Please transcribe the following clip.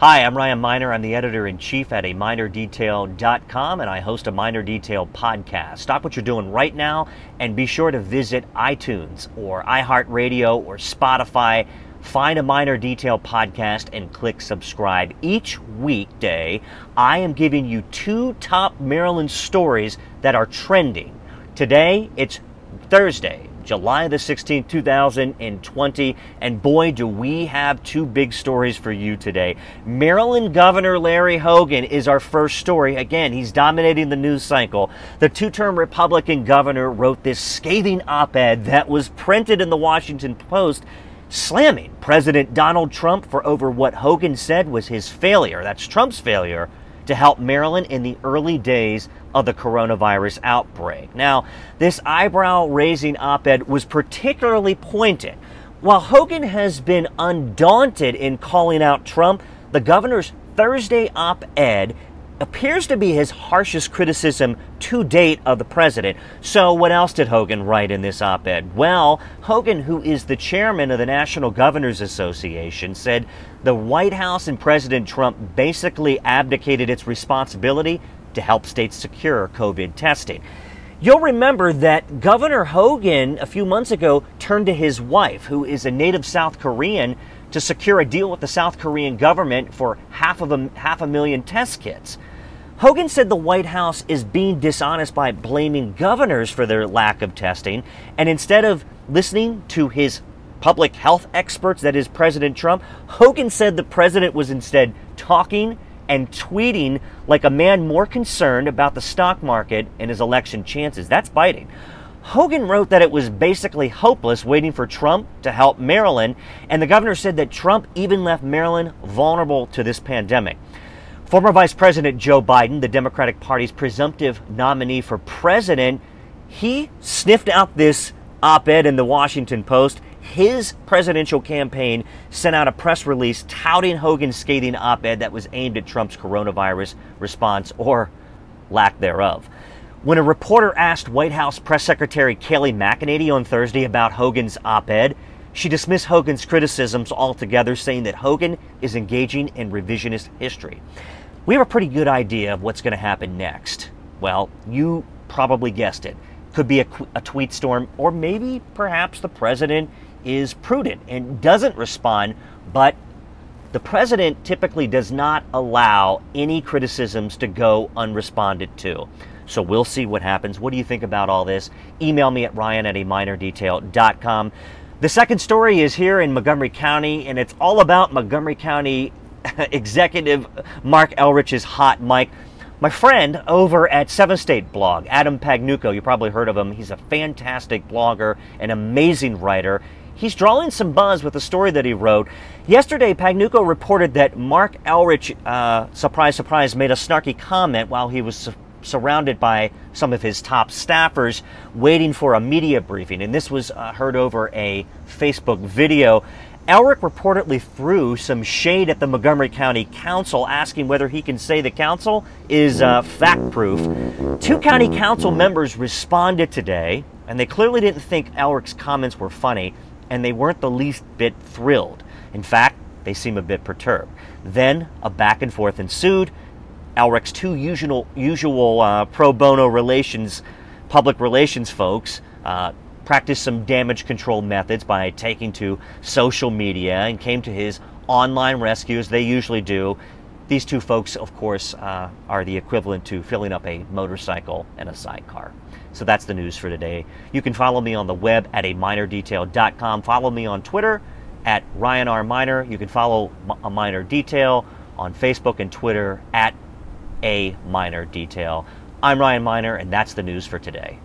Hi, I'm Ryan Miner. I'm the editor in chief at a and I host a Miner Detail podcast. Stop what you're doing right now and be sure to visit iTunes or iHeartRadio or Spotify. Find a Miner Detail podcast and click subscribe. Each weekday, I am giving you two top Maryland stories that are trending. Today, it's Thursday, July the 16th, 2020. And boy, do we have two big stories for you today. Maryland Governor Larry Hogan is our first story. Again, he's dominating the news cycle. The two term Republican governor wrote this scathing op ed that was printed in the Washington Post slamming President Donald Trump for over what Hogan said was his failure. That's Trump's failure to help Maryland in the early days of the coronavirus outbreak. Now, this eyebrow raising op ed was particularly pointed. While Hogan has been undaunted in calling out Trump, the governor's Thursday op ed appears to be his harshest criticism to date of the president. So, what else did Hogan write in this op ed? Well, Hogan, who is the chairman of the National Governors Association, said the White House and President Trump basically abdicated its responsibility to help states secure COVID testing. You'll remember that Governor Hogan a few months ago turned to his wife, who is a native South Korean, to secure a deal with the South Korean government for half of a half a million test kits. Hogan said the White House is being dishonest by blaming governors for their lack of testing, and instead of listening to his public health experts, that is President Trump, Hogan said the president was instead talking and tweeting like a man more concerned about the stock market and his election chances. That's biting. Hogan wrote that it was basically hopeless waiting for Trump to help Maryland, and the governor said that Trump even left Maryland vulnerable to this pandemic. Former Vice President Joe Biden, the Democratic Party's presumptive nominee for president, he sniffed out this op ed in the Washington Post his presidential campaign sent out a press release touting Hogan's scathing op ed that was aimed at Trump's coronavirus response or lack thereof. When a reporter asked White House Press Secretary Kayleigh McEnany on Thursday about Hogan's op ed, she dismissed Hogan's criticisms altogether, saying that Hogan is engaging in revisionist history. We have a pretty good idea of what's going to happen next. Well, you probably guessed it. Could be a, a tweet storm, or maybe perhaps the president is prudent and doesn't respond, but the president typically does not allow any criticisms to go unresponded to. So we'll see what happens. What do you think about all this? Email me at ryan at a minerdetail.com. The second story is here in Montgomery County, and it's all about Montgomery County Executive Marc Elrich's hot mic. My friend over at Seven State Blog, Adam Pagnucco, you probably heard of him. He's a fantastic blogger, an amazing writer. He's drawing some buzz with the story that he wrote. Yesterday, Pagnucco reported that Marc Elrich, uh, surprise, surprise, made a snarky comment while he was su- surrounded by some of his top staffers waiting for a media briefing. And this was uh, heard over a Facebook video. Elrich reportedly threw some shade at the Montgomery County Council, asking whether he can say the council is uh, fact proof. Two county council members responded today, and they clearly didn't think Elrich's comments were funny and they weren't the least bit thrilled. In fact, they seem a bit perturbed. Then a back and forth ensued. Elrich's two usual, usual uh, pro bono relations, public relations folks, uh, practiced some damage control methods by taking to social media and came to his online rescue as they usually do. These two folks, of course, uh, are the equivalent to filling up a motorcycle and a sidecar. So that's the news for today. You can follow me on the web at a. Follow me on Twitter at Ryan R. Miner. You can follow a Miner detail on Facebook and Twitter at a Miner detail. I'm Ryan Miner, and that's the news for today.